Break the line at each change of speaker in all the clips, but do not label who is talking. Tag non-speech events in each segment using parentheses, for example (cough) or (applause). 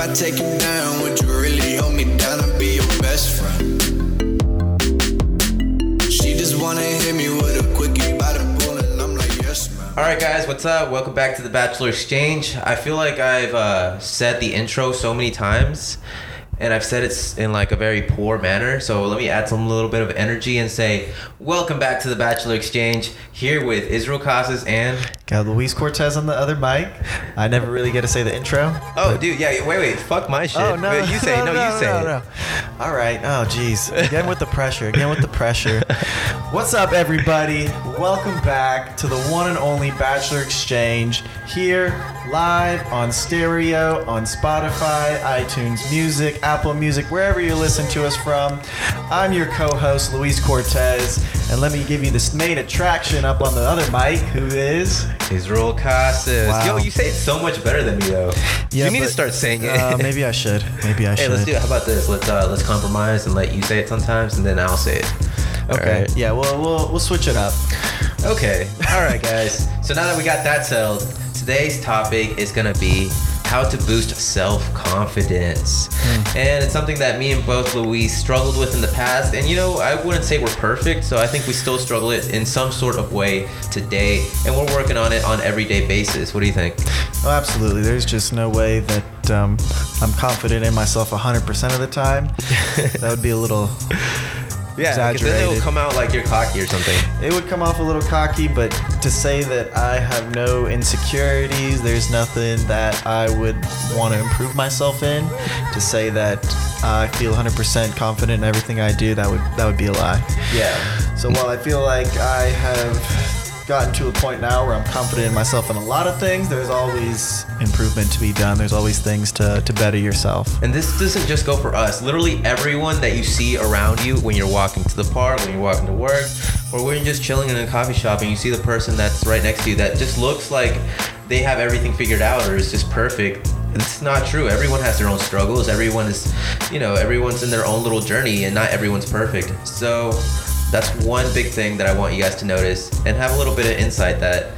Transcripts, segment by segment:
I take you down, would you really hold me down and be your best friend? She just wanna hit me with a quickie by the pool, and I'm like, yes, man.
All right, guys, what's up? Welcome back to the Bachelor Exchange. I feel like I've uh, said the intro so many times, and I've said it in like a very poor manner. So let me add some little bit of energy and say, welcome back to the Bachelor Exchange. Here with Israel Casas and
Got Luis Cortez on the other mic. I never really get to say the intro.
oh, dude, yeah, wait, wait, fuck my shit.
Oh no!
Wait, you say
no,
no, (laughs)
no,
you say
no,
it.
no. All right. Oh jeez. Again with the pressure. Again with the pressure. (laughs) What's up, everybody? Welcome back to the one and only Bachelor Exchange here live on stereo on Spotify, iTunes Music, Apple Music, wherever you listen to us from. I'm your co-host Luis Cortez, and let me give you this main attraction up on the other mic, who is
Israel Casas.
Wow.
Yo, you say it so much better than me though. (laughs)
Yeah,
you need to start saying it.
Uh, maybe I should. Maybe I should. (laughs)
Hey, let's do it. How about this? Let's uh, let's compromise and let you say it sometimes, and then I'll say it.
Okay.
right?
Yeah. Well, we'll we'll switch it up.
Okay. All right, guys. So now that we got that settled, today's topic is gonna be how to boost self-confidence, and it's something that me and both Luis struggled with in the past. And you know, I wouldn't say we're perfect, so I think we still struggle it in some sort of way today, and we're working on it on everyday basis. What do you think?
Oh, absolutely. There's just no way that um, I'm confident in myself 100% of the time. (laughs) that would be a little.
Yeah, because then it'll come out like you're cocky or something.
It would come off a little cocky, but to say that I have no insecurities, there's nothing that I would want to improve myself in. To say that I feel 100% confident in everything I do, that would that would be a lie.
Yeah.
So while I feel like I have gotten to a point now where I'm confident in myself in a lot of things, there's always improvement to be done. There's always things to, to better yourself.
And this doesn't just go for us. Literally everyone that you see around you when you're walking to the park, when you're walking to work, or when you're just chilling in a coffee shop and you see the person that's right next to you that just looks like they have everything figured out or is just perfect. It's not true. Everyone has their own struggles. Everyone is, you know, everyone's in their own little journey and not everyone's perfect. So that's one big thing that I want you guys to notice and have a little bit of insight that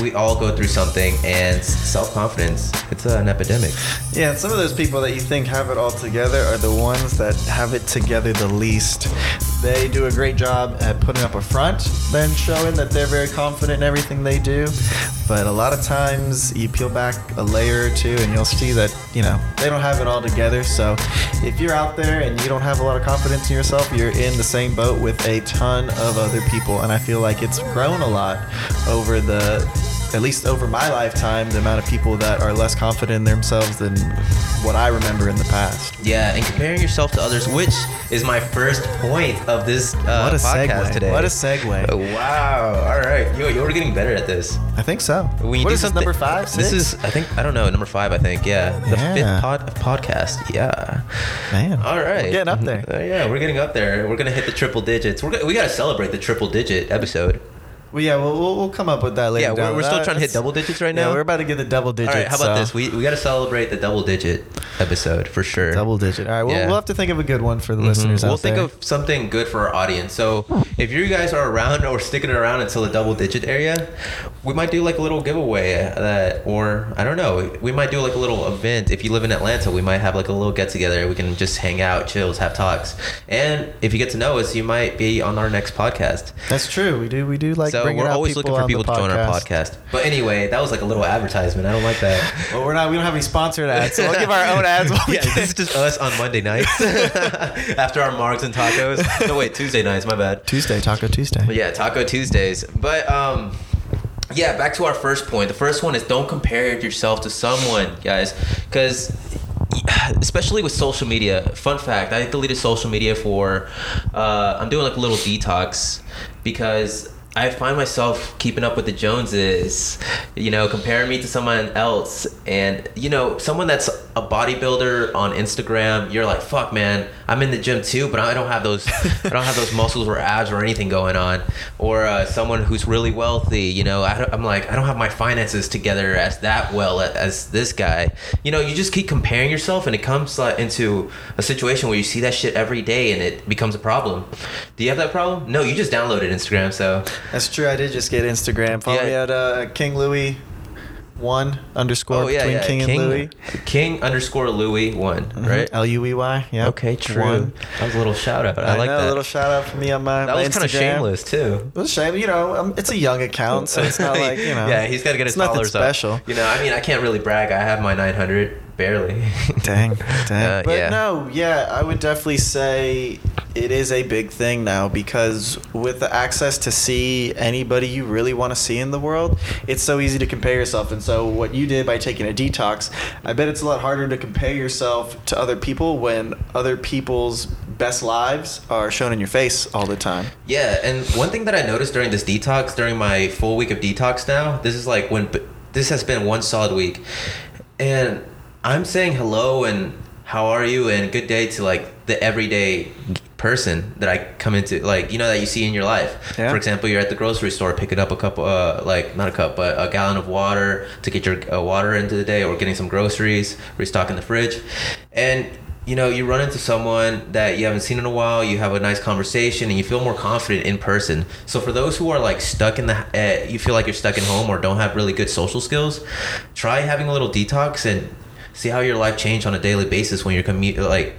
we all go through something and self-confidence, it's an epidemic.
Yeah, and some of those people that you think have it all together are the ones that have it together the least. They do a great job at putting up a front, then showing that they're very confident in everything they do. But a lot of times you peel back a layer or two and you'll see that, you know, they don't have it all together. So if you're out there and you don't have a lot of confidence in yourself, you're in the same boat with a ton of other people. And I feel like it's grown a lot over the at least over my lifetime, the amount of people that are less confident in themselves than what I remember in the past.
Yeah, and comparing yourself to others, which is my first point of this uh,
what a
podcast
segue!
today.
What a segue!
Oh, (laughs) wow! All right, yo, you're getting better at this.
I think so.
You
what is this
something-
number five?
This is, I think, I don't know, number five. I think, yeah, the
Yeah.
fifth pod podcast. Yeah.
man.
All right,
We're getting up there.
Uh, yeah, we're getting up there. We're gonna hit the triple digits. We're we gotta celebrate the triple digit episode.
Well, yeah, we'll, we'll, we'll come up with that later.
Yeah, we're, we're still
uh,
trying to hit double digits right now.
Yeah, we're about to get the double digits.
All right, how about
so-
this? We we gotta celebrate the double digit episode for sure.
Double digit. All right, we'll,
Yeah.
we'll have to think of a good one for the
Mhm.
listeners
We'll think
there.
of something good for our audience. So if you guys are around or sticking around until the double digit area, we might do like a little giveaway that, or I don't know, we might do like a little event. If you live in Atlanta, we might have like a little get together. We can just hang out, chills, have talks, and if you get to know us, you might be on our next podcast.
That's true. We do. We do like
so
bringing
we're always looking for people to join our
podcast.
But anyway, that was like a little advertisement. I don't like that. (laughs)
Well, we're not. We don't have any sponsored ads, so we'll give our own ads. (laughs)
Yeah, this is just us on Monday nights (laughs) after our margs and tacos. No, wait, Tuesday nights. My bad.
Tuesday, Taco Tuesday.
But yeah, Taco Tuesdays. But um yeah, back to our first point. The first one is don't compare yourself to someone, guys, cuz especially with social media. Fun fact, I deleted social media for uh I'm doing like a little detox because I find myself keeping up with the Joneses, you know, comparing me to someone else. And, you know, someone that's a bodybuilder on Instagram, you're like, fuck, man, I'm in the gym too, but I don't have those, I don't have those muscles or abs or anything going on. Or uh, someone who's really wealthy, you know, I I'm like, I don't have my finances together as that well as this guy. You know, you just keep comparing yourself and it comes like, into a situation where you see that shit every day and it becomes a problem. Do you have that problem? No, you just downloaded Instagram, so.
That's true. I did just get Instagram. Follow
Yeah.
me at uh, King Louis one underscore
Oh yeah,
between
yeah.
King, and Louis.
King underscore Louis one, right?
L U E Y. Yeah.
Okay, true.
One.
That was a little shout out. I,
I,
like
know,
that.
A little shout out from me on my
that
my
was kind of shameless too.
It was shame, you know. Um, it's a young account, so it's not (laughs) like you know.
yeah, he's got to get his
nothing
followers
special.
up. You know, I mean, I can't really brag. I have my 900 barely. (laughs)
Dang, dang.
Uh,
but
yeah.
no, yeah, I would definitely say it is a big thing now because with the access to see anybody you really want to see in the world, it's so easy to compare yourself. And so, what you did by taking a detox, I bet it's a lot harder to compare yourself to other people when other people's best lives are shown in your face all the time.
Yeah, and one thing that I noticed during this detox, during my full week of detox now, this is like when this has been one solid week, and I'm saying hello and how are you and good day to like the everyday person that I come into, like you know that you see in your life.
Yeah.
For example, you're at the grocery store picking up a cup, uh, like not a cup, but a gallon of water to get your uh, water into the day, or getting some groceries, restocking the fridge, and you know, you run into someone that you haven't seen in a while, you have a nice conversation, and you feel more confident in person. So for those who are like stuck in the, uh, you feel like you're stuck in home or don't have really good social skills, try having a little detox and see how your life changed on a daily basis when you're commu- like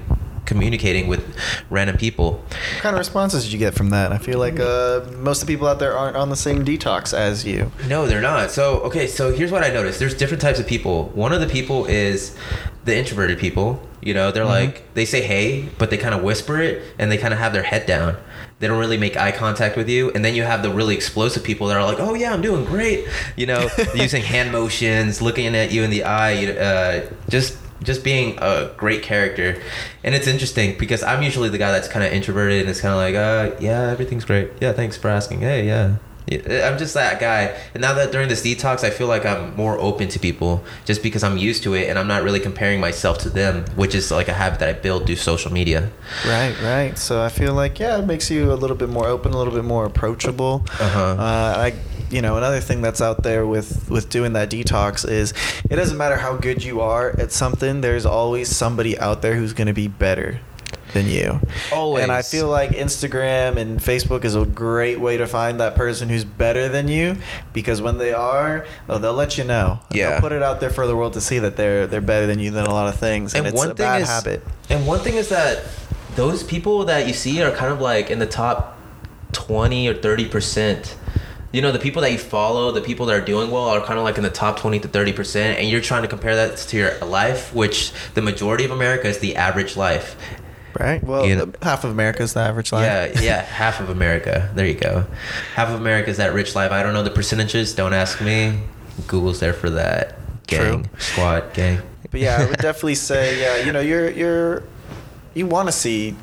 communicating with random people.
What kind of responses did you get from that? I feel like uh, most of the people out there aren't on the same detox as you.
No, they're not. So, okay, so here's what I noticed. There's different types of people. One of the people is the introverted people. You know, they're like, they say hey, but they kind of whisper it and they kind of have their head down. They don't really make eye contact with you. And then you have the really explosive people that are like, oh, yeah, I'm doing great. You know, (laughs) using hand motions, looking at you in the eye, you- uh, just just being a great character and it's interesting because i'm usually the guy that's kind of introverted and it's kind of like uh yeah everything's great yeah thanks for asking hey Yeah, I'm just that guy. And now that during this detox, I feel like I'm more open to people just because I'm used to it and I'm not really comparing myself to them, which is like a habit that I build through social media.
Right, right. So I feel like yeah, it makes you a little bit more open, a little bit more approachable.
Uh-huh.
Uh, I, you know, another thing that's out there with with doing that detox is it doesn't matter how good you are at something. There's always somebody out there who's going to be better than you.
Always.
And I feel like Instagram and Facebook is a great way to find that person who's better than you because when they are, oh, they'll let you know.
Yeah.
They'll put it out there for the world to see that they're they're better than you than a lot of things, and,
And
it's
one
a
thing
bad
is-
habit.
And one thing is that those people that you see are kind of like in the top 20 or 30%. You know, the people that you follow, the people that are doing well are kind of like in the top 20 to 30%. And you're trying to compare that to your life, which the majority of America is the average life.
Right. Well,
You know-
half of America's the average life.
Yeah, yeah, half of America. There you go. Half of America is that rich life. I don't know the percentages. Don't ask me. Google's there for that. Gang,
True.
squad, gang.
But yeah, I would (laughs) definitely say, yeah, you know, you're you're you want to see a-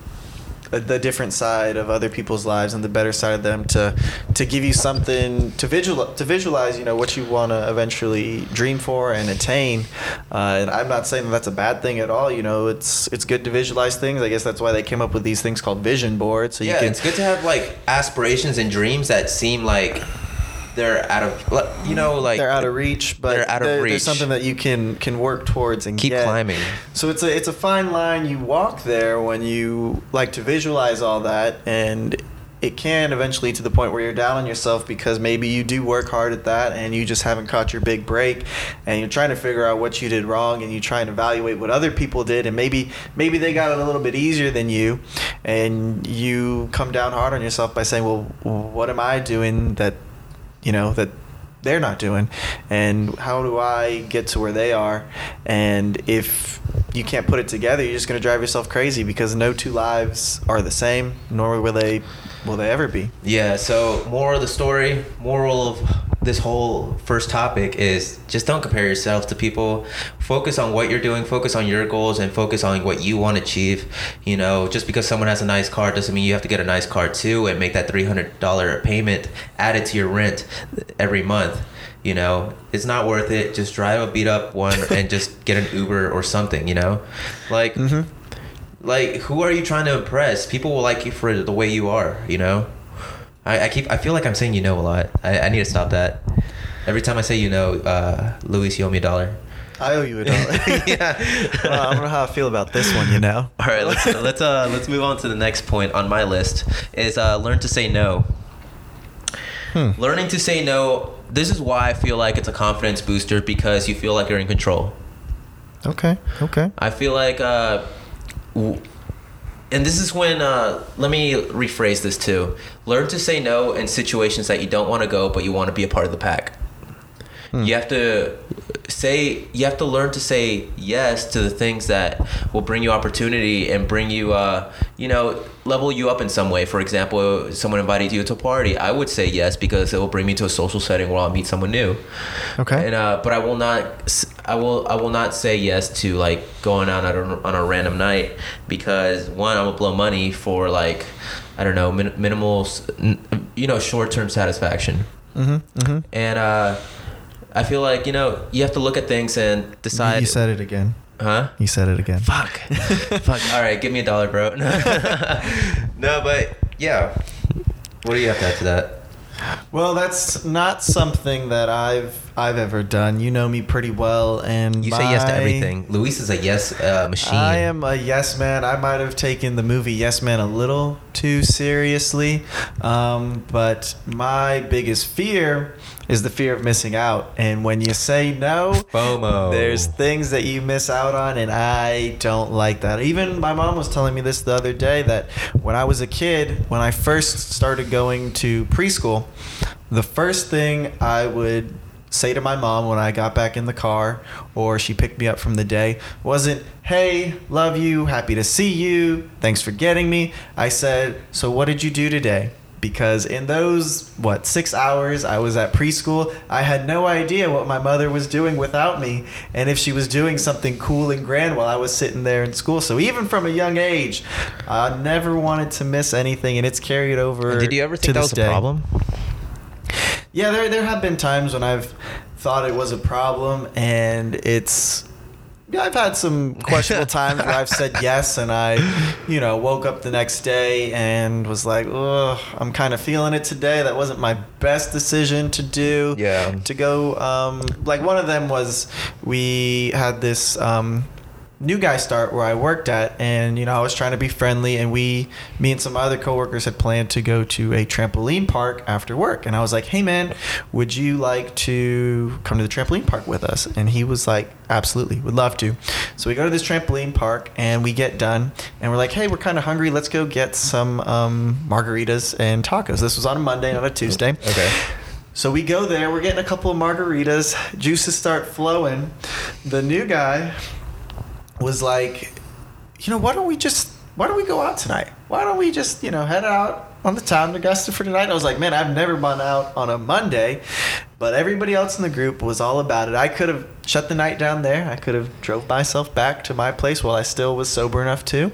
the different side of other people's lives and the better side of them to to give you something to visual to visualize, you know, what you want to eventually dream for and attain. Uh, and I'm not saying that that's a bad thing at all. You know, it's it's good to visualize things. I guess that's why they came up with these things called vision boards. So you
yeah,
can
it's good to have like aspirations and dreams that seem like they're out of, you know, mm. like
they're out of reach, but
they're out of
there-
reach.
there's something that you can can work towards and
Keep
get.
climbing.
So it's a it's a fine line you walk there when you like to visualize all that, and it can eventually to the point where you're down on yourself because maybe you do work hard at that and you just haven't caught your big break, and you're trying to figure out what you did wrong, and you try and evaluate what other people did, and maybe maybe they got it a little bit easier than you, and you come down hard on yourself by saying, well, what am I doing that you know that they're not doing. And how do i get to where they are? And if you can't put it together you're just going to drive yourself crazy because no two lives are the same nor will they will they ever be.
Yeah, so moral of the story, moral of this whole first topic is just don't compare yourself to people. Focus on what you're doing, focus on your goals and focus on what you want to achieve. You know, just because someone has a nice car doesn't mean you have to get a nice car too and make that $300 payment added to your rent every month. You know, it's not worth it. Just drive a beat up one (laughs) and just get an Uber or something, you know? Like
mm-hmm.
like who are you trying to impress people will like you for the way you are you know i, I keep i feel like i'm saying you know a lot I, I need to stop that every time i say you know uh luis you owe me a dollar
i owe you a dollar (laughs) (laughs)
yeah
well, i don't know how i feel about this one you know (laughs)
all right let's let's uh let's move on to the next point on my list is uh learn to say no
Hmm.
learning to say no this is why I feel like it's a confidence booster because you feel like you're in control.
Okay. Okay.
I feel like, uh, w- and this is when, uh, let me rephrase this too. Learn to say no in situations that you don't want to go, but you want to be a part of the pack. You have to say, you have to learn to say yes to the things that will bring you opportunity and bring you, uh, you know, level you up in some way. For example, someone invited you to a party. I would say yes because it will bring me to a social setting where I'll meet someone new.
Okay.
And uh, but I will not. i will. I will not say yes to like going out on a, on a random night because one, I'm gonna blow money for like, I don't know, min- minimal, you know, short term satisfaction.
Mm-hmm. Mm-hmm.
And uh, I feel like you know you have to look at things and decide.
You said it again.
huh?
You said it again.
Fuck. (laughs) Fuck. All right, give me a dollar, bro. (laughs) no, but yeah. What do you have to add to that?
Well, that's not something that I've I've ever done. You know me pretty well, and
You say yes to everything. Luis is a yes uh, machine.
I am a yes man. I might have taken the movie Yes Man a little too seriously, um, but my biggest fear is the fear of missing out. And when you say no,
FOMO.
there's things that you miss out on, and I don't like that. Even my mom was telling me this the other day that when I was a kid, when I first started going to preschool, the first thing I would say to my mom when I got back in the car or she picked me up from the day wasn't, hey, love you, happy to see you, thanks for getting me. I said, so what did you do today? Because in those, what, six hours I was at preschool, I had no idea what my mother was doing without me and if she was doing something cool and grand while I was sitting there in school. So even from a young age, I never wanted to miss anything and it's carried over.
Did you ever think that was a
day.
problem?
Yeah, there there have been times when I've thought it was a problem, and it's. Yeah, I've had some questionable (laughs) times where I've said yes, and I, you know, woke up the next day and was like, "Ugh, I'm kind of feeling it today." That wasn't my best decision to do.
Yeah.
To go, um, like one of them was we had this um, new guy start where I worked at, and you know I was trying to be friendly, and we, me and some other coworkers had planned to go to a trampoline park after work, and I was like, "Hey man, would you like to come to the trampoline park with us?" And he was like, "Absolutely, would love to." So we go to this trampoline park, and we get done, and we're like, "Hey, we're kind of hungry. Let's go get some um, margaritas and tacos." This was on a Monday, not a Tuesday.
Okay.
So we go there. We're getting a couple of margaritas. Juices start flowing. The new guy was like, you know, why don't we just why don't we go out tonight? Why don't we just you know head out on the town to Augusta for tonight? I was like, man, I've never been out on a Monday, but everybody else in the group was all about it. I could have shut the night down there. I could have drove myself back to my place while I still was sober enough to.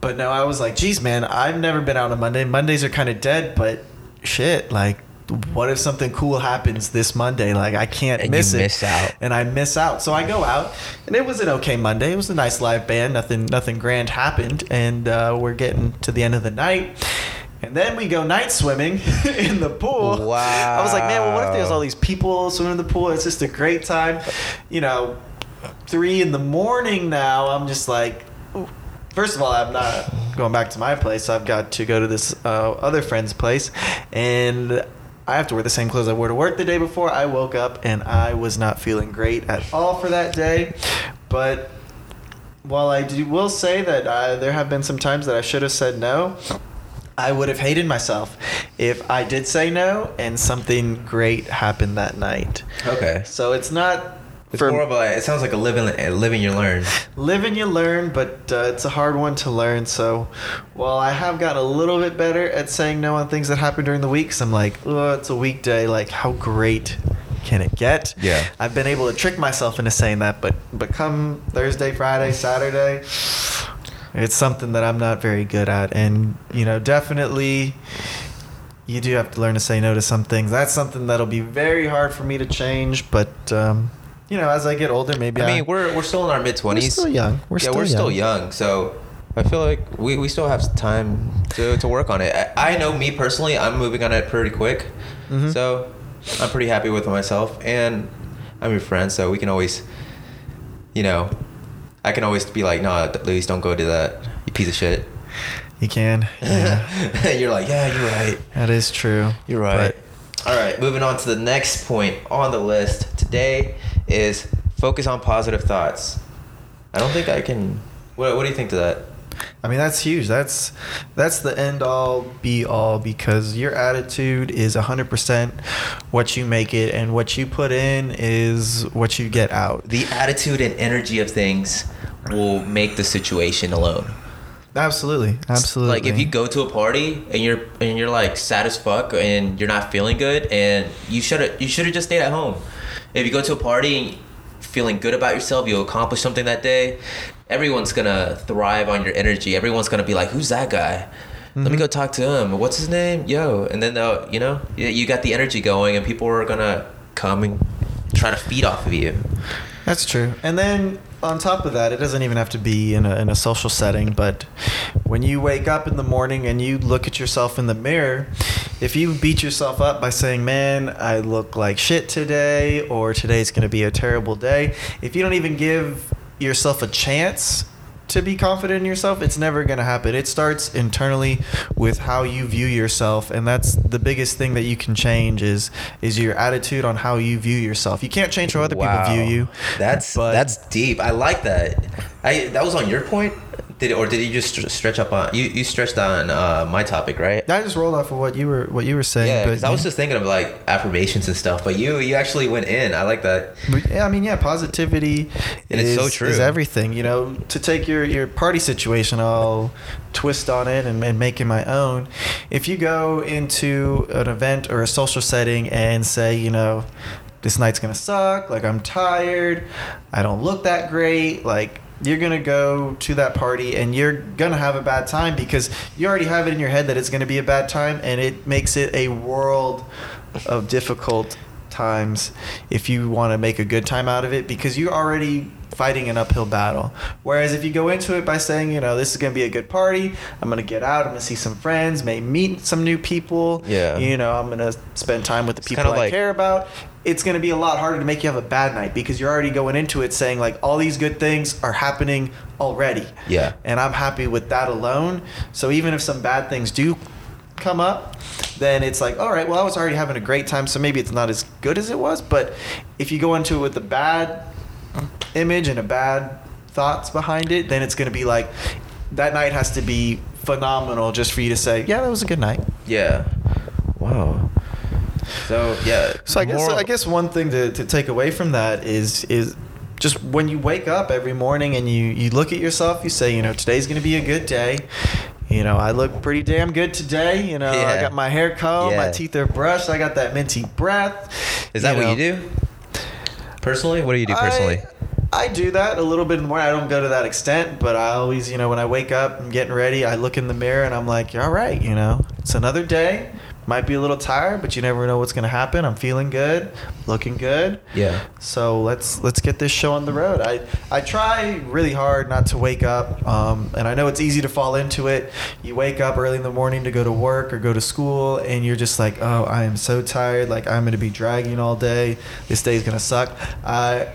But no, I was like, geez, man, I've never been out on a Monday. Mondays are kind of dead, but shit, like, what if something cool happens this Monday? Like, I can't
And you
miss it.
miss out.
And I miss out. So I go out, and it was an okay Monday. It was a nice live band. Nothing, nothing grand happened, and uh, we're getting to the end of the night. And then we go night swimming (laughs) in the pool. Wow. I was like, man, well, what if there's all these people swimming in the pool? It's just a great time. You know, three in the morning now. I'm just like, first of all, I'm not going back to my place. I've got to go to this uh, other friend's place, and I have to wear the same clothes I wore to work the day before. I woke up and I was not feeling great at all for that day, but. While I do, will say that uh, there have been some times that I should have said no, I would have hated myself if I did say no and something great happened that night.
Okay.
So it's not
It's
for
more of a. It sounds like a living, a living you learn. (laughs)
live and you learn, but uh, it's a hard one to learn. So while I have gotten a little bit better at saying no on things that happen during the week, 'cause I'm like, oh, it's a weekday. Like, how great can it get?
Yeah.
I've been able to trick myself into saying that, but but come Thursday, Friday, Saturday, it's something that I'm not very good at, and you know, definitely. You do have to learn to say no to some things. That's something that'll be very hard for me to change, but um, you know, as I get older, maybe
I mean, we're we're still in our mid twenties.
still young. We're
yeah,
still
we're still
young.
young. So I feel like we, we still have time to, to work on it. I, I know me personally, I'm moving on it pretty quick.
Mhm.
So I'm pretty happy with myself, and I'm your friend, so we can always, you know, I can always be like, no, Luis, don't go do that, you piece of shit.
You can. Yeah. (laughs)
you're like, yeah, you're right.
that is true.
You're right.
But
All right, moving on to the next point on the list today is focus on positive thoughts. I don't think I can. What, what do you think to that?
I mean that's huge. That's that's the end all be all because your attitude is 100% what you make it and what you put in is what you get out.
The attitude and energy of things will make the situation alone.
Absolutely. Absolutely.
Like if you go to a party and you're and you're like sad as fuck and you're not feeling good and you should have you should have just stayed at home. If you go to a party and feeling good about yourself, you accomplish something that day, everyone's gonna thrive on your energy. Everyone's gonna be like, "Who's that guy?" Let me
Mhm.
go talk to him. What's his name? Yo, and then they'll, you know, you got the energy going, and people are gonna come and try to feed off of you.
That's true. And then on top of that, it doesn't even have to be in a, in a social setting, but when you wake up in the morning and you look at yourself in the mirror, if you beat yourself up by saying, man, I look like shit today, or today's going to be a terrible day, if you don't even give yourself a chance to be confident in yourself, it's never going to happen. It starts internally with how you view yourself, and that's the biggest thing that you can change is is your attitude on how you view yourself. You can't change how other people view you.
That's
but-
that's deep. I like that. I that was on your point. Did or did you just stretch up on you? You stretched on uh, my topic, right?
I just rolled off of what you were what you were saying.
Yeah,
but,
I was just thinking of like affirmations and stuff, but you you actually went in. I like that.
But, yeah, I mean, yeah, positivity
And
is,
it's so true.
is everything. You know, to take your, your party situation, I'll twist on it and, and make it my own. If you go into an event or a social setting and say, you know, this night's gonna suck, like I'm tired, I don't look that great, like you're gonna go to that party and you're gonna have a bad time because you already have it in your head that it's gonna be a bad time and it makes it a world of difficult times if you want to make a good time out of it because you're already fighting an uphill battle. Whereas if you go into it by saying, you know, this is going to be a good party, I'm going to get out, I'm going to see some friends, may meet some new people,
Yeah.
you know, I'm going to spend time with the
It's
people I
like-
care about. It's going to be a lot harder to make you have a bad night because you're already going into it saying like all these good things are happening already.
Yeah.
And I'm happy with that alone. So even if some bad things do come up, then it's like, all right, well, I was already having a great time, so maybe it's not as good as it was. But if you go into it with a bad image and a bad thoughts behind it, then it's going to be like that night has to be phenomenal just for you to say, yeah, that was a good night.
Yeah. Wow. So yeah.
So I guess
moral-
I guess one thing to, to take away from that is is just when you wake up every morning and you, you look at yourself, you say, you know, today's gonna be a good day. You know, I look pretty damn good today. You know, I got my hair combed, my teeth are brushed, I got that minty breath.
Is that what
know.
you do? Personally, what do you do personally?
I, I do that a little bit more. I don't go to that extent, but I always, you know, when I wake up, I'm getting ready. I look in the mirror and I'm like, all right, you know, it's another day. Might be a little tired, but you never know what's gonna happen. I'm feeling good, looking good.
yeah.
So let's let's get this show on the road. I I try really hard not to wake up, um, and I know it's easy to fall into it. You wake up early in the morning to go to work or go to school, and you're just like, oh, I am so tired. Like I'm gonna be dragging all day. This day's gonna suck. I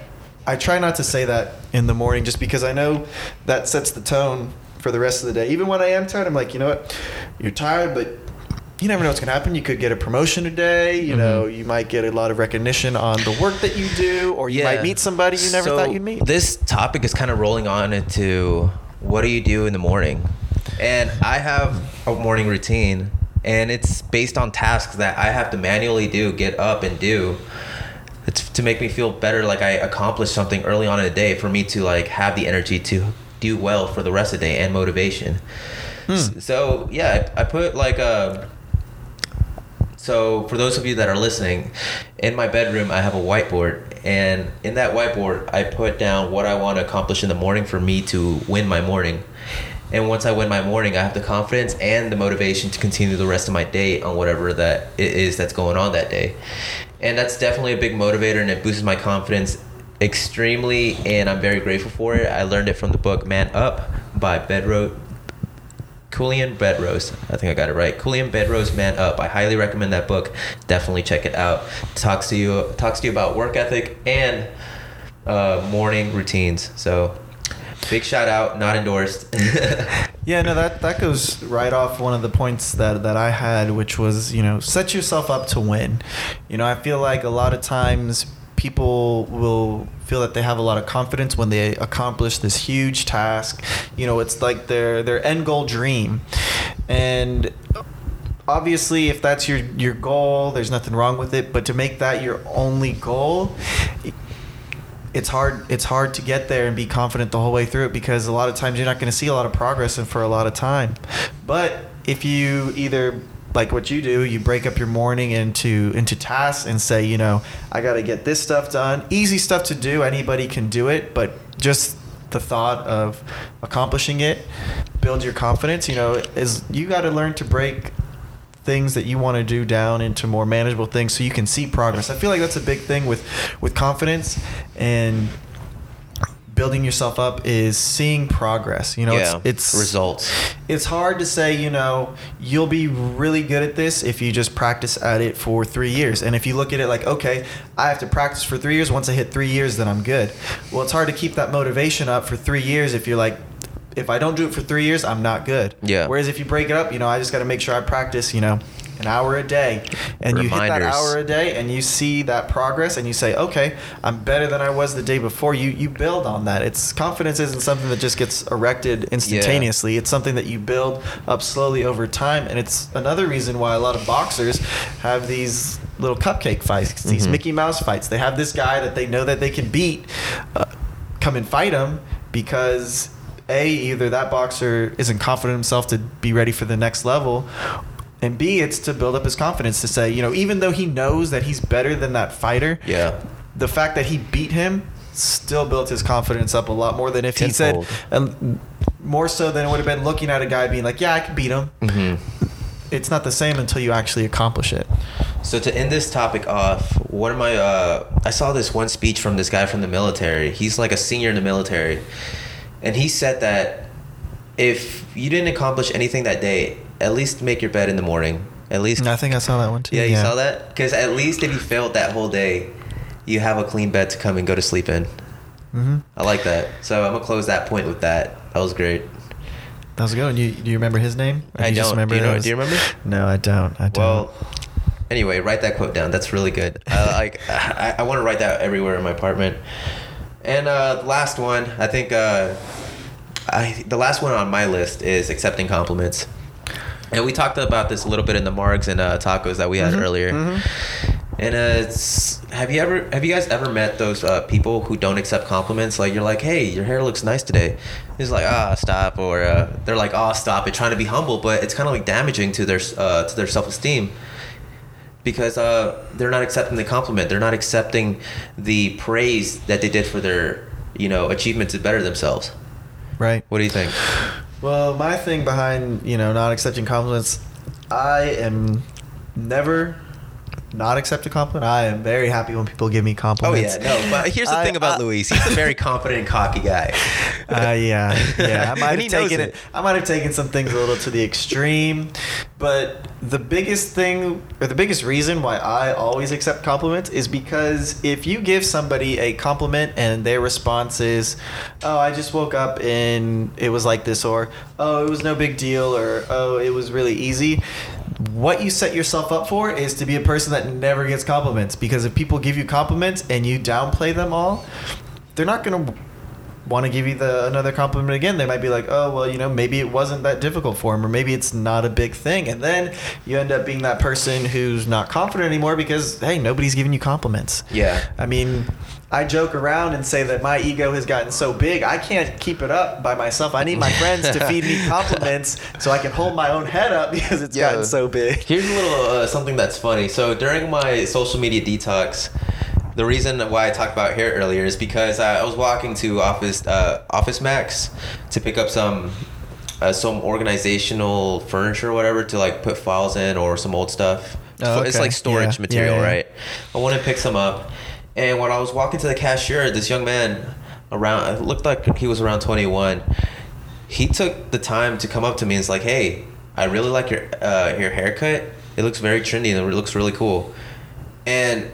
I try not to say that in the morning, just because I know that sets the tone for the rest of the day. Even when I am tired, I'm like, you know what, you're tired, but you never know what's going to happen. You could get a promotion today. You mm-hmm. know, you might get a lot of recognition on the work that you do, or you might meet somebody you never
So,
thought you'd meet.
This topic is kind of rolling on into what do you do in the morning? And I have a morning routine, and it's based on tasks that I have to manually do, get up and do. It's to make me feel better, like I accomplished something early on in the day, for me to like have the energy to do well for the rest of the day and motivation. Hmm. S- So yeah, I I put like a. So for those of you that are listening, in my bedroom I have a whiteboard, and in that whiteboard I put down what I want to accomplish in the morning for me to win my morning. And once I win my morning, I have the confidence and the motivation to continue the rest of my day on whatever that it is that's going on that day. And that's definitely a big motivator, and it boosts my confidence extremely. And I'm very grateful for it. I learned it from the book Man Up by Bedro Julian Bedrose. I think I got it right. Julian Bedrose Man Up. I highly recommend that book. Definitely check it out. Talks to you talks to you about work ethic and uh, morning routines. So Big shout out, not endorsed. (laughs)
Yeah, no, that that goes right off one of the points that that I had, which was you know set yourself up to win. You know, I feel like a lot of times people will feel that they have a lot of confidence when they accomplish this huge task. You know, it's like their their end goal dream, and obviously if that's your your goal there's nothing wrong with it. But to make that your only goal it's hard it's hard to get there and be confident the whole way through it because a lot of times you're not going to see a lot of progress and for a lot of time. But if you either like what you do you break up your morning into into tasks and say you know i got to get this stuff done easy stuff to do anybody can do it but just the thought of accomplishing it build your confidence you know is you got to learn to break things that you want to do down into more manageable things so you can see progress. I feel like that's a big thing with with confidence and building yourself up is seeing progress. You know,
yeah,
it's, it's
results.
It's hard to say, you know, you'll be really good at this if you just practice at it for three years. And if you look at it like, okay, I have to practice for three years. Once I hit three years, then I'm good. Well, it's hard to keep that motivation up for three years if you're like, if I don't do it for three years, I'm not good.
Yeah.
Whereas if you break it up, you know, I just got to make sure I practice, you know, an hour a day, and you hit that hour a day, and you see that progress, and you say, okay, I'm better than I was the day before. You you build on that. It's confidence isn't something that just gets erected instantaneously. It's something that you build up slowly over time, and it's another reason why a lot of boxers have these little cupcake fights, these
Mhm.
Mickey Mouse fights. They have this guy that they know that they can beat. Uh, come and fight him because a either that boxer isn't confident himself to be ready for the next level and b it's to build up his confidence to say you know even though he knows that he's better than that fighter
Yeah.
the fact that he beat him still built his confidence up a lot more than if he said
Tenfold.
um, more so than it would have been looking at a guy being like yeah i can beat him
hmm
it's not the same until you actually accomplish it
So to end this topic off, one of my uh, I saw this one speech from this guy from the military. He's like a senior in the military, and he said that if you didn't accomplish anything that day, at least make your bed in the morning. At least
And i think i saw that one too
yeah, you saw that because at least if you failed that whole day, you have a clean bed to come and go to sleep in.
mm-hmm.
I like that. So I'm gonna close that point with that. That was great.
that was good one. You, do you remember his name
I
you
don't. Do you know- do you remember?
no i don't i don't
Well, anyway, write that quote down. That's really good. Uh, (laughs) like, I, I want to write that everywhere in my apartment. And uh, the last one, I think, uh, I the last one on my list is accepting compliments. And we talked about this a little bit in the margs and uh, tacos that we had
Mhm,
earlier.
mhm.
And uh, it's have you ever have you guys ever met those uh, people who don't accept compliments? Like you're like, hey, your hair looks nice today. He's like, ah, stop, or uh, they're like, oh, stop it, trying to be humble, but it's kind of like damaging to their uh, to their self esteem because uh, they're not accepting the compliment. They're not accepting the praise that they did for their you know achievement to better themselves.
right
What do you think?
Well, my thing behind you know not accepting compliments, I am never not accept a compliment. I am very happy when people give me compliments.
Oh yeah, no. But here's the (laughs)
I-
thing about
I-
Luis. He's a very confident and cocky guy. (laughs)
Uh, yeah, yeah. I (laughs) might have taken it.
it.
I might have taken some things a little to the extreme, but the biggest thing, or the biggest reason why I always accept compliments is because if you give somebody a compliment and their response is, "Oh, I just woke up and it was like this," or "Oh, it was no big deal," or "Oh, it was really easy." What you set yourself up for is to be a person that never gets compliments. Because if people give you compliments and you downplay them all, they're not going to want to give you the another compliment again. They might be like oh well you know maybe it wasn't that difficult for him or maybe it's not a big thing. And then you end up being that person who's not confident anymore because hey nobody's giving you compliments.
Yeah.
i mean i joke around and say that my ego has gotten so big i can't keep it up by myself i need my friends to feed me (laughs) compliments so i can hold my own head up (laughs) because it's
Yeah.
gotten so big
Here's a little uh, something that's funny. So during my social media detox, the reason why I talked about hair earlier is because I, I was walking to Office uh, Office Max to pick up some uh, some organizational furniture or whatever to like put files in or some old stuff.
Oh,
It's like storage
Yeah.
material,
Yeah, yeah.
right? I want to pick some up, and when I was walking to the cashier, this young man around it looked like he was around 21 he took the time to come up to me and was like, "Hey, I really like your uh, your haircut. It looks very trendy and it looks really cool." And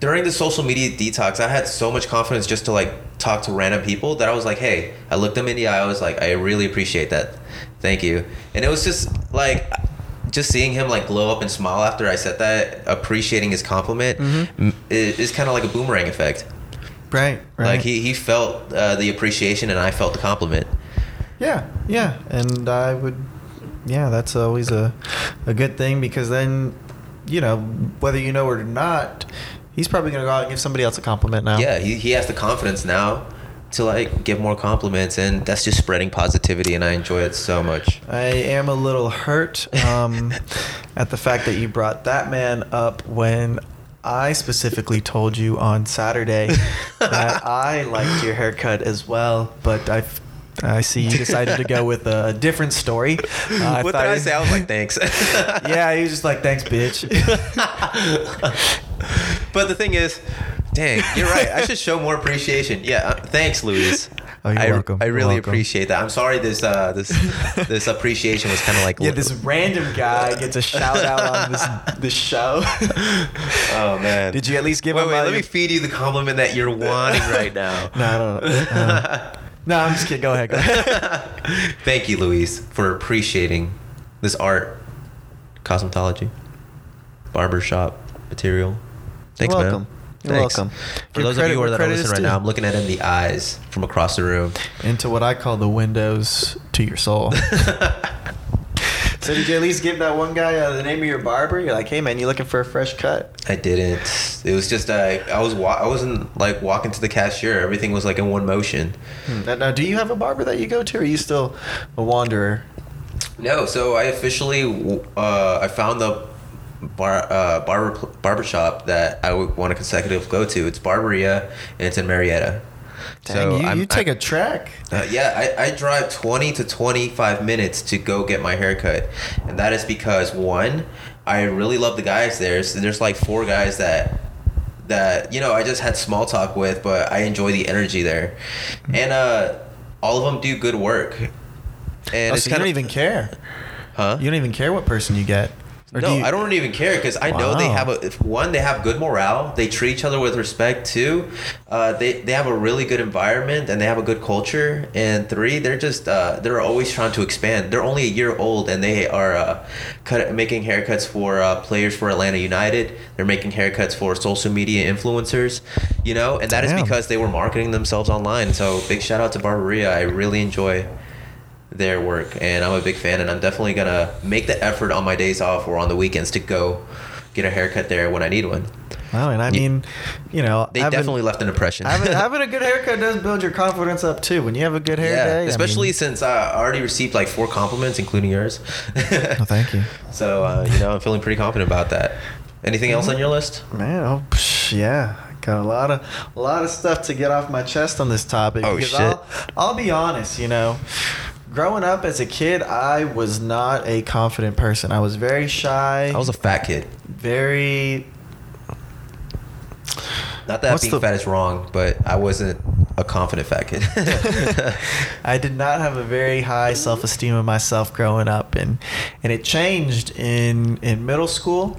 during the social media detox, I had so much confidence just to like talk to random people that I was like, hey, I looked them in the eye. I was like, I really appreciate that. Thank you. And it was just like, just seeing him like glow up and smile after I said that, appreciating his compliment,
Mhm.
is, is kind of like a boomerang effect.
Right. Right.
Like he, he felt uh, the appreciation and I felt the compliment.
Yeah, yeah, and I would, yeah, that's always a, a good thing because then, you know, whether you know it or not, he's probably gonna go out and give somebody else a compliment now.
Yeah, he, he has the confidence now to like give more compliments and that's just spreading positivity and I enjoy it so much.
I am a little hurt um, (laughs) at the fact that you brought that man up when I specifically told you on Saturday (laughs) that I liked your haircut as well, but I. I see you decided to go with a different story. Uh,
what
thought
did I say? I was like, thanks. (laughs)
yeah, he was just like, thanks, bitch.
but the thing is, dang, you're right. I should show more appreciation. Yeah, uh, thanks, Luis.
Oh, you're
I,
welcome.
I really
welcome.
appreciate that. I'm sorry this uh this (laughs) this appreciation was kind of like
Yeah, this random guy gets a shout out on this (laughs) this show. (laughs)
Oh man.
Did you at least give
wait,
him
wait,
a-
let me feed you the compliment that you're wanting right now.
no, I don't know. Uh, no, I'm just kidding. Go ahead. Go ahead.
Thank you, Luis, for appreciating this art, cosmetology, barbershop material. Thanks,
You're
man.
Welcome. You're
Thanks.
welcome.
For
Give
those
credit
of you
where
that are
credit
listening right
due.
now, I'm looking at in the eyes from across the room.
Into what I call the windows to your soul. (laughs) so did you at least give that one guy uh, the name of your barber? You're like, hey man, you looking for a fresh cut?
I didn't. It was just uh, I was wa- I wasn't like walking to the cashier. Everything was like in one motion.
Hmm. Now, now, do you have a barber that you go to, or are you still a wanderer?
No, so I officially uh, I found the bar uh, barber barbershop that I would want to consecutive go to. It's Barberia and it's in Marietta.
Dang, you,
I'm-
you take
I-
a trek.
Uh, yeah, I, I drive 20 to 25 minutes to go get my haircut. And that is because, one, I really love the guys there. So there's like four guys that that you know I just had small talk with, but I enjoy the energy there, and uh, all of them do good work. And
oh,
it's
so you don't
of
even care.
huh?
You don't even care what person you get. Or
no,
do you-
I don't even care because I know they have a if one. They have good morale. They treat each other with respect. Two, uh, they they have a really good environment and they have a good culture. And three, they're just uh, they're always trying to expand. They're only a year old and they are uh, cut, making haircuts for uh, players for Atlanta United. They're making haircuts for social media influencers. You know, and that is
Damn.
because they were marketing themselves online. So big shout out to Barberia. I really enjoy their work and I'm a big fan and I'm definitely gonna make the effort on my days off or on the weekends to go get a haircut there when I need one.
Well, and I mean, you know,
They
having-
definitely left an impression.
having, (laughs) having a good haircut does build your confidence up too. When you have a good hair
yeah,
day, I
especially
mean-
since I already received like four compliments, including yours. (laughs)
Oh, thank you. (laughs)
So uh, you know, I'm feeling pretty confident about that. Anything else on your list?
Man, oh, psh, yeah, got a lot of a lot of stuff to get off my chest on this topic.
Oh,
because
shit.
I'll, I'll be honest, you know, growing up as a kid, I was not a confident person. I was very shy.
I was a fat kid.
very.
Not that
What's
being
the-
fat is wrong, but I wasn't a confident fat kid. (laughs)
I did not have a very high self esteem of myself growing up, and and it changed in in middle school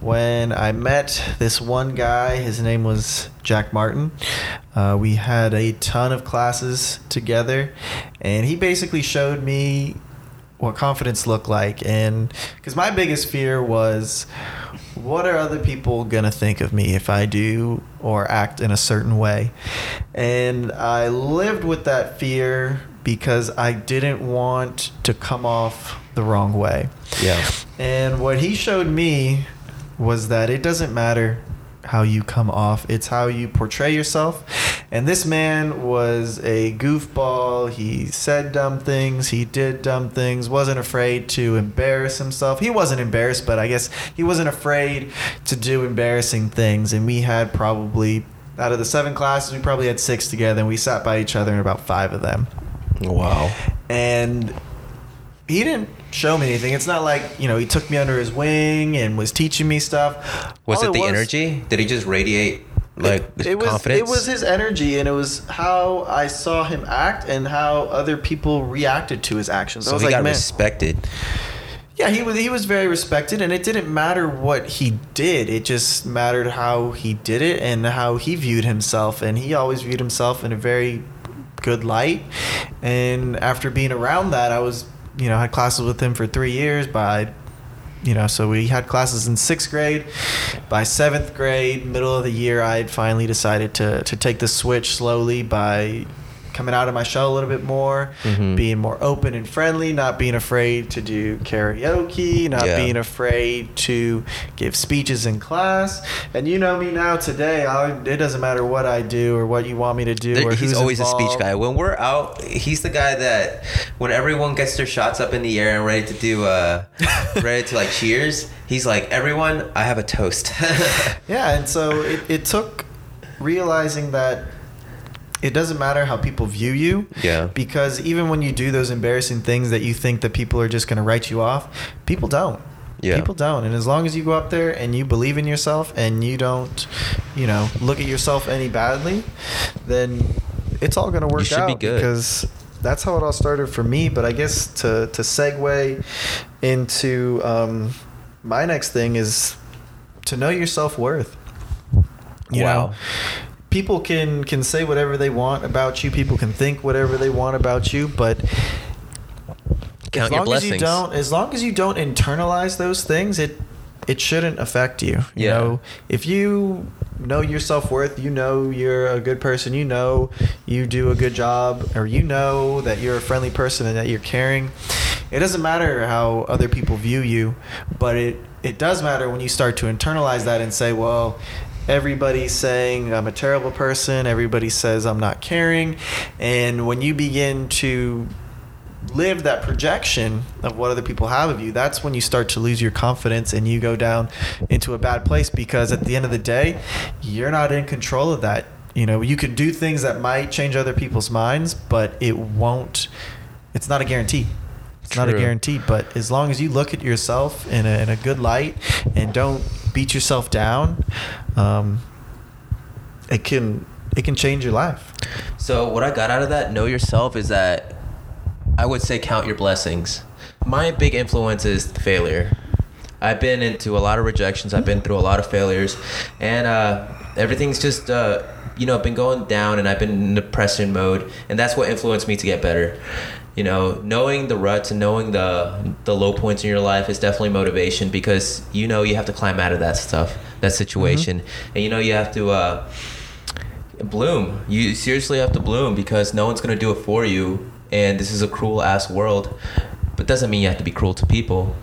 when I met this one guy. His name was Jack Martin. Uh, we had a ton of classes together, and he basically showed me what confidence looked like and because my biggest fear was what are other people gonna think of me if i do or act in a certain way and i lived with that fear because i didn't want to come off the wrong way
yeah.
and what he showed me was that it doesn't matter how you come off, it's how you portray yourself. And this man was a goofball. He said dumb things, he did dumb things, wasn't afraid to embarrass himself. He wasn't embarrassed, but I guess he wasn't afraid to do embarrassing things. And we had probably, out of the seven classes, we probably had six together, and we sat by each other in about five of them
Wow.
and he didn't show me anything. It's not like you know he took me under his wing and was teaching me stuff.
Was
All
it the energy? Did he just radiate like
it, it was
confidence?
it was his energy, and it was how I saw him act and how other people reacted to his actions. I
So
was
he
like,
got
man,
respected.
Yeah, he was he was very respected, and it didn't matter what he did. It just mattered how he did it and how he viewed himself, and he always viewed himself in a very good light. And after being around that, I was you know had classes with him for three years. By you know, so we had classes in sixth grade. By seventh grade, middle of the year, I had finally decided to to take the switch slowly by coming out of my shell a little bit more,
Mhm.
being more open and friendly, not being afraid to do karaoke, not
Yeah.
being afraid to give speeches in class. And you know me now today, I, it doesn't matter what I do or what you want me to do
There- he's always a speech guy. When we're out, he's the guy that when everyone gets their shots up in the air and ready to do uh (laughs) ready to like cheers, he's like, "Everyone, I have a toast." (laughs)
Yeah, and so it, it took realizing that it doesn't matter how people view you.
Yeah.
Because even when you do those embarrassing things that you think that people are just going to write you off, people don't.
Yeah.
People don't. And as long as you go up there and you believe in yourself and you don't, you know, look at yourself any badly, then it's all going to work
should be
out
good.
because that's how it all started for me. But I guess to, to segue into um, my next thing is to know your self worth. You
Wow.
know, people can can say whatever they want about you. People can think whatever they want about you, but
Count
as long as you don't, as long as you don't internalize those things, it it shouldn't affect you. You
Yeah.
know, if you know your self worth, you know you're a good person, you know you do a good job, or you know that you're a friendly person and that you're caring. It doesn't matter how other people view you, but it it does matter when you start to internalize that and say, well. Everybody's saying I'm a terrible person. Everybody says I'm not caring. And when you begin to live that projection of what other people have of you, that's when you start to lose your confidence and you go down into a bad place because at the end of the day, you're not in control of that. You know, you can do things that might change other people's minds, but it won't, it's not a guarantee. It's not a guarantee, but as long as you look at yourself in a, in a good light and don't beat yourself down, um, it can it can change your life.
So what I got out of that, know yourself, is that I would say count your blessings. My big influence is failure. I've been into a lot of rejections. I've been through a lot of failures, and uh, everything's just uh, you know been going down, and I've been in depression mode, and that's what influenced me to get better. You know, knowing the ruts and knowing the the low points in your life is definitely motivation because you know you have to climb out of that stuff, that situation, and you know you have to. Uh, bloom. You seriously have to bloom because no one's gonna do it for you, and this is a cruel ass world. But doesn't mean you have to be cruel to people.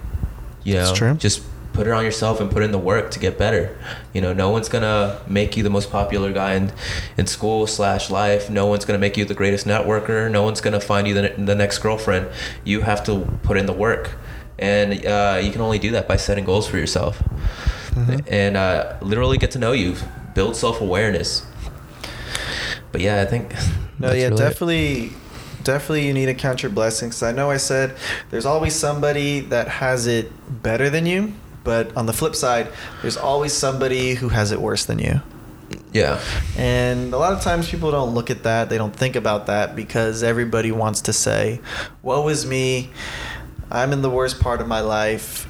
You know,
It's true.
just put it on yourself and put in the work to get better. You know, no one's gonna make you the most popular guy in in school slash life. No one's gonna make you the greatest networker. No one's gonna find you the, the next girlfriend. You have to put in the work, and uh, you can only do that by setting goals for yourself, and uh, literally get to know you, build self awareness. But yeah, I think. (laughs)
No,
that's
yeah,
really it.
definitely, definitely. You need to count your blessings. I know I said there's always somebody that has it better than you, but on the flip side, there's always somebody who has it worse than you.
Yeah.
And a lot of times people don't look at that, they don't think about that because everybody wants to say, Woe is me, I'm in the worst part of my life,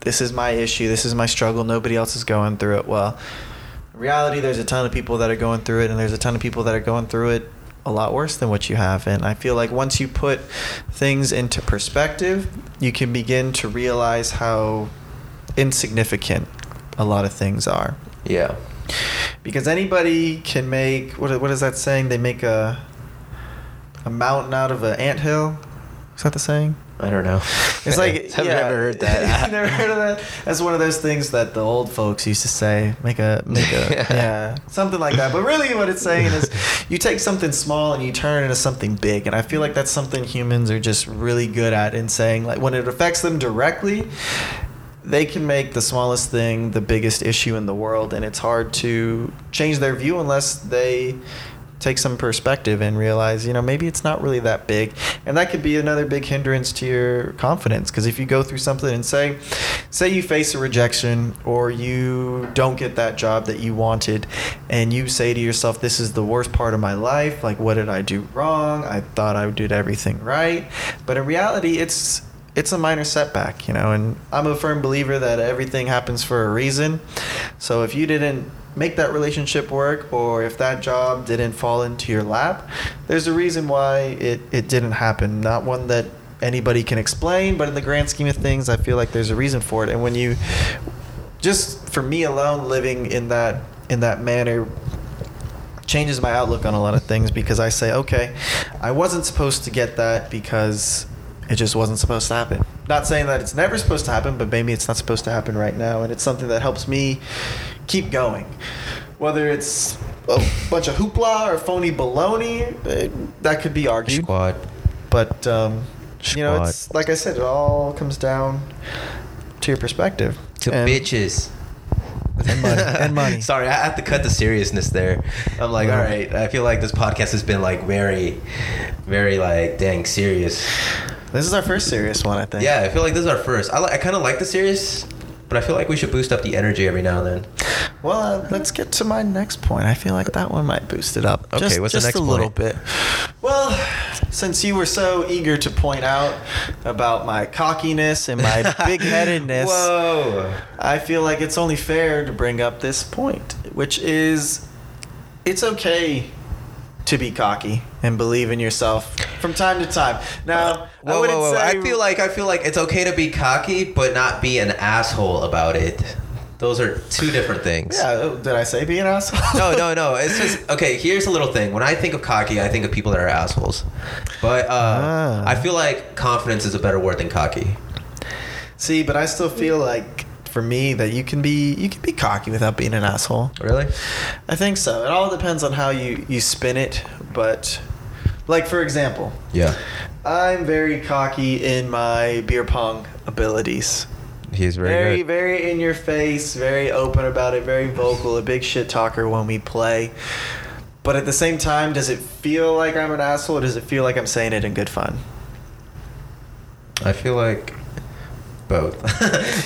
this is my issue, this is my struggle, nobody else is going through it. Well, in reality, there's a ton of people that are going through it, and there's a ton of people that are going through it a lot worse than what you have. And I feel like once you put things into perspective, you can begin to realize how insignificant a lot of things are
Yeah.
because anybody can make what what is that saying? They make a a mountain out of an anthill. Is that the saying?
I don't know.
It's like (laughs)
I've
yeah.
never heard that. (laughs)
Never heard of that? That's one of those things that the old folks used to say. Make a make a (laughs) yeah something like that. But really, what it's saying is, you take something small and you turn it into something big. And I feel like that's something humans are just really good at in saying like when it affects them directly. They can make the smallest thing the biggest issue in the world, and it's hard to change their view unless they take some perspective and realize, you know, maybe it's not really that big. And that could be another big hindrance to your confidence. Because if you go through something and say, say you face a rejection or you don't get that job that you wanted, and you say to yourself, this is the worst part of my life. Like, what did I do wrong? I thought I did everything right. But in reality, it's it's a minor setback, you know, and I'm a firm believer that everything happens for a reason. So if you didn't make that relationship work or if that job didn't fall into your lap, there's a reason why it, it didn't happen. Not one that anybody can explain, but in the grand scheme of things, I feel like there's a reason for it. And when you just for me alone living in that in that manner changes my outlook on a lot of things because I say, okay, I wasn't supposed to get that because it just wasn't supposed to happen. Not saying that it's never supposed to happen, but maybe it's not supposed to happen right now. And it's something that helps me keep going. Whether it's a bunch of hoopla or phony baloney, that could be argued.
Squad.
But, um, you know, it's like I said, it all comes down to your perspective.
To
And-
bitches. (laughs)
And money. And money. (laughs)
Sorry, I have to cut the seriousness there. I'm like, all right, I feel like this podcast has been like very, very like dang serious.
This is our first serious one, I think.
Yeah, I feel like this is our first. I, li- I kind of like the serious, but I feel like we should boost up the energy every now and then.
Well, uh, let's get to my next point. I feel like that one might boost it up.
Okay,
just,
what's the
just
next
a little bit. Well, since you were so eager to point out about my cockiness and my (laughs) big-headedness,
Whoa.
I feel like it's only fair to bring up this point, which is it's okay to be cocky and believe in yourself from time to time. Now, I wouldn't
whoa, whoa.
say
I feel like I feel like it's okay to be cocky, but not be an asshole about it. Those are two different things.
Yeah, oh, did I say be an asshole?
no, no, no. (laughs) It's just okay. Here's a little thing. When I think of cocky, I think of people that are assholes. But uh,
Ah.
I feel like confidence is a better word than cocky.
See, but I still feel like for me that you can be you can be cocky without being an asshole.
Really?
I think so. It all depends on how you you spin it, but like for example,
Yeah.
I'm very cocky in my beer pong abilities.
He's very,
Very,
good.
very in your face, very open about it, very vocal, a big shit talker when we play. But at the same time, does it feel like I'm an asshole or does it feel like I'm saying it in good fun?
I feel like both. (laughs)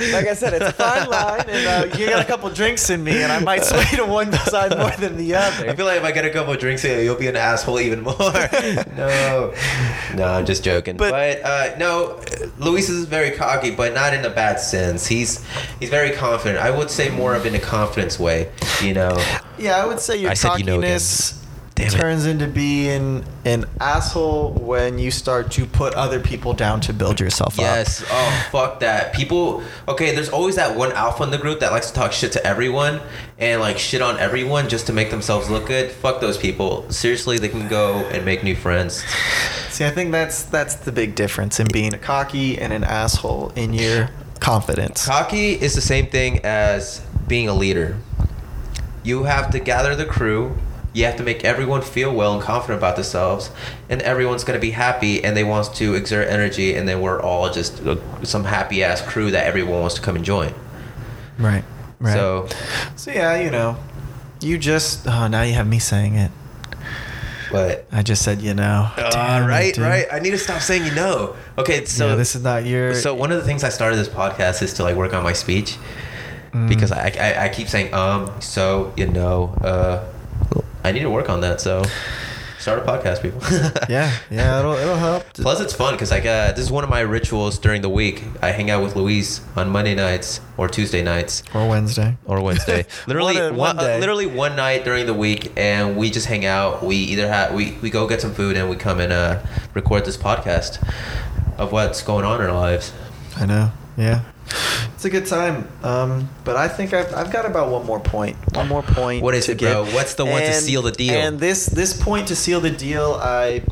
Like I said, it's a fine line, and uh, you got a couple drinks in me, and I might (laughs) sway to one side more than the other.
I feel like if I get a couple drinks in, you'll be an asshole even more. (laughs) no, no, I'm just joking.
But-
But, uh, no, Luis is very cocky, but not in a bad sense. He's he's very confident. I would say more of in a confidence way. You know,
Yeah, I would say your
I said you know again.
cockiness
Damn it.
turns into being an asshole when you start to put other people down to build yourself up.
Yes. Oh, fuck that. People. Okay, there's always that one alpha in the group that likes to talk shit to everyone and like shit on everyone just to make themselves look good. Fuck those people. Seriously, they can go and make new friends.
See, I think that's that's the big difference in being a cocky and an asshole in your confidence.
Cocky is the same thing as being a leader. You have to gather the crew. You have to make everyone feel well and confident about themselves, and everyone's gonna be happy and they want to exert energy, and then we're all just uh, some happy ass crew that everyone wants to come and join.
Right. Right.
So
So yeah, you know, you just oh now you have me saying it.
But
I just said you know.
uh, right,
dude.
right. I need to stop saying you know. Okay, so
yeah, this is not your.
so one of the things I started this podcast is to like work on my speech
Mm.
because I, I I keep saying um so you know uh I need to work on that so start a podcast people (laughs)
yeah, yeah, it'll it'll help.
plus it's fun because like uh, this is one of my rituals during the week I hang out with Luis on Monday nights or Tuesday nights
or Wednesday.
or Wednesday. (laughs) Literally
One-
one,
one
uh, literally one night during the week, and we just hang out. We either have we, we go get some food, and we come and uh, record this podcast of what's going on in our lives.
I know. Yeah. It's a good time. Um, but I think I've, I've got about one more point. One more point.
What is it, bro? What's the one to seal the deal?
And this this point to seal the deal, I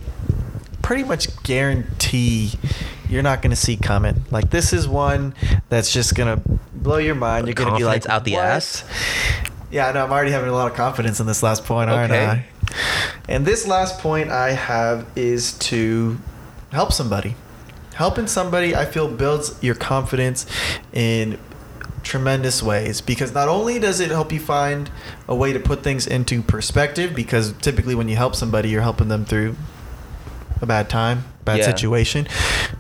pretty much guarantee you're not going to see coming. Like this is one that's just going to blow your mind. You're going to be like
out the
"What?"
ass?
Yeah, I know. I'm already having a lot of confidence in this last point, aren't
Okay.
I? And this last point I have is to help somebody. Helping somebody, I feel, builds your confidence in tremendous ways because not only does it help you find a way to put things into perspective, because typically when you help somebody, you're helping them through a bad time, bad
Yeah.
situation,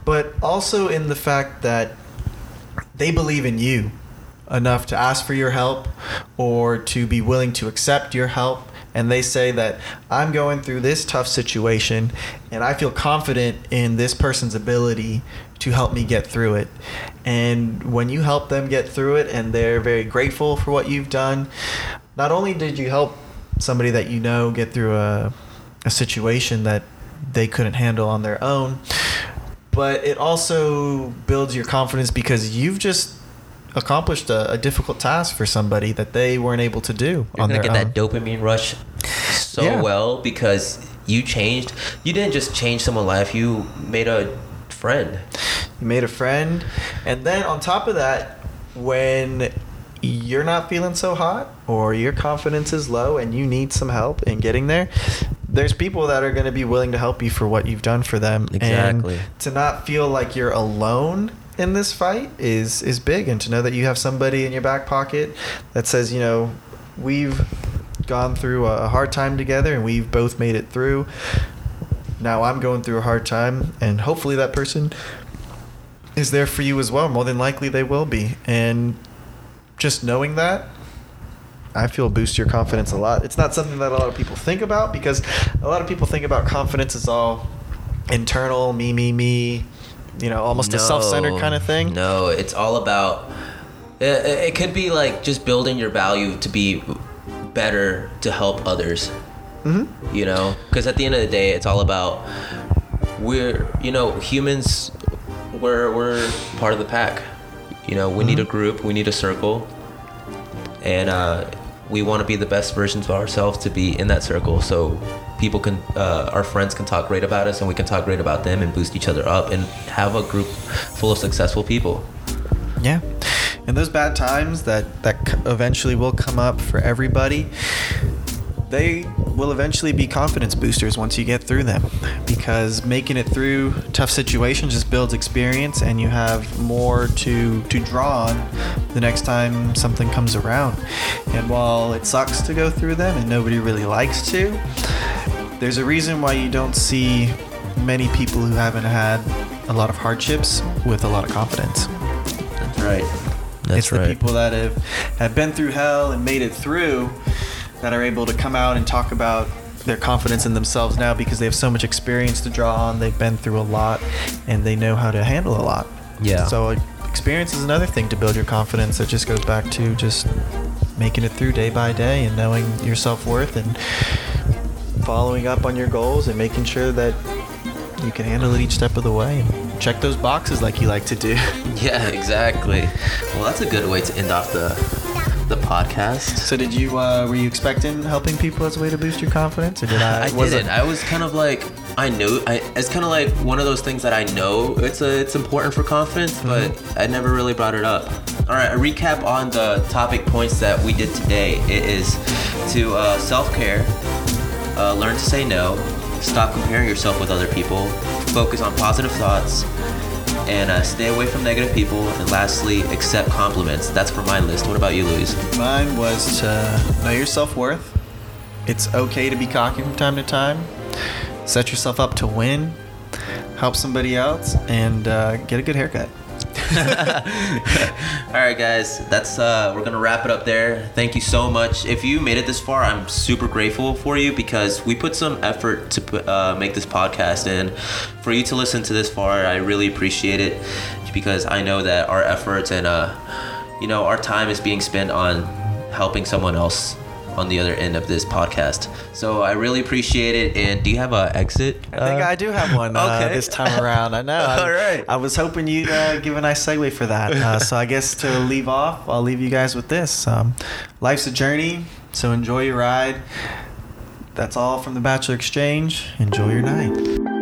but also in the fact that they believe in you enough to ask for your help or to be willing to accept your help and they say that I'm going through this tough situation and I feel confident in this person's ability to help me get through it. And when you help them get through it and they're very grateful for what you've done, not only did you help somebody that you know get through a, a situation that they couldn't handle on their own, but it also builds your confidence because you've just accomplished a, a difficult task for somebody that they weren't able to do
You're
on
gonna get
own.
that dopamine rush so
Yeah.
well because you changed. You didn't just change someone's life. You made a friend.
You made a friend, and then on top of that, when you're not feeling so hot or your confidence is low and you need some help in getting there, there's people that are going to be willing to help you for what you've done for them.
Exactly.
And to not feel like you're alone in this fight is is big, and to know that you have somebody in your back pocket that says, you know, we've gone through a hard time together and we've both made it through. Now I'm going through a hard time, and hopefully that person is there for you as well. More than likely, they will be. And just knowing that, I feel boosts your confidence a lot. It's not something that a lot of people think about because a lot of people think about confidence as all internal, me, me, me, you know, almost a self centered kind of thing.
No, it's all about. It, it could be like just building your value to be better to help others.
hmm
You know, because at the end of the day, it's all about we're you know humans. We're we're part of the pack. You know, we need a
Mhm.
group. We need a circle, and uh, we want to be the best versions of ourselves to be in that circle. So people can, uh, our friends can talk great about us, and we can talk great about them, and boost each other up, and have a group full of successful people.
Yeah. And those bad times that that eventually will come up for everybody, they will eventually be confidence boosters once you get through them because making it through tough situations just builds experience and you have more to to draw on the next time something comes around. And while it sucks to go through them and nobody really likes to, there's a reason why you don't see many people who haven't had a lot of hardships with a lot of confidence
That's right. That's
it's the
right.
people that have, have been through hell and made it through that are able to come out and talk about their confidence in themselves now because they have so much experience to draw on. They've been through a lot and they know how to handle a lot.
Yeah.
So experience is another thing to build your confidence. It just goes back to just making it through day by day and knowing your self worth and following up on your goals and making sure that you can handle it each step of the way check those boxes like you like to do. (laughs)
Yeah, exactly. Well, that's a good way to end off the the podcast.
So did you uh, were you expecting helping people as a way to boost your confidence, or did (laughs) I?
I
was
didn't. I was kind of like I knew. I it's kind of like one of those things that I know it's a it's important for confidence, but I never really brought it up. All right, a recap on the topic points that we did today. It is to uh, self care, uh, learn to say no, stop comparing yourself with other people, focus on positive thoughts, and uh, stay away from negative people. And lastly, accept compliments. That's for my list. What about you, Luis?
Mine was to know your self worth. It's okay to be cocky from time to time. Set yourself up to win. Help somebody else, and uh, get a good haircut. (laughs)
All right, guys, that's uh, we're gonna wrap it up there. Thank you so much. If you made it this far, I'm super grateful for you because we put some effort to uh, make this podcast, and for you to listen to this far, I really appreciate it because I know that our efforts and uh, you know our time is being spent on helping someone else on the other end of this podcast. So I really appreciate it. And do you have a exit?
I think I do have one (laughs) uh, this time around. I know. (laughs) I,
All right.
I was hoping you'd uh, give a nice segue for that. Uh, so I guess to leave off, I'll leave you guys with this. Um, life's a journey, so enjoy your ride. That's all from the Bachelor Exchange. Enjoy your night.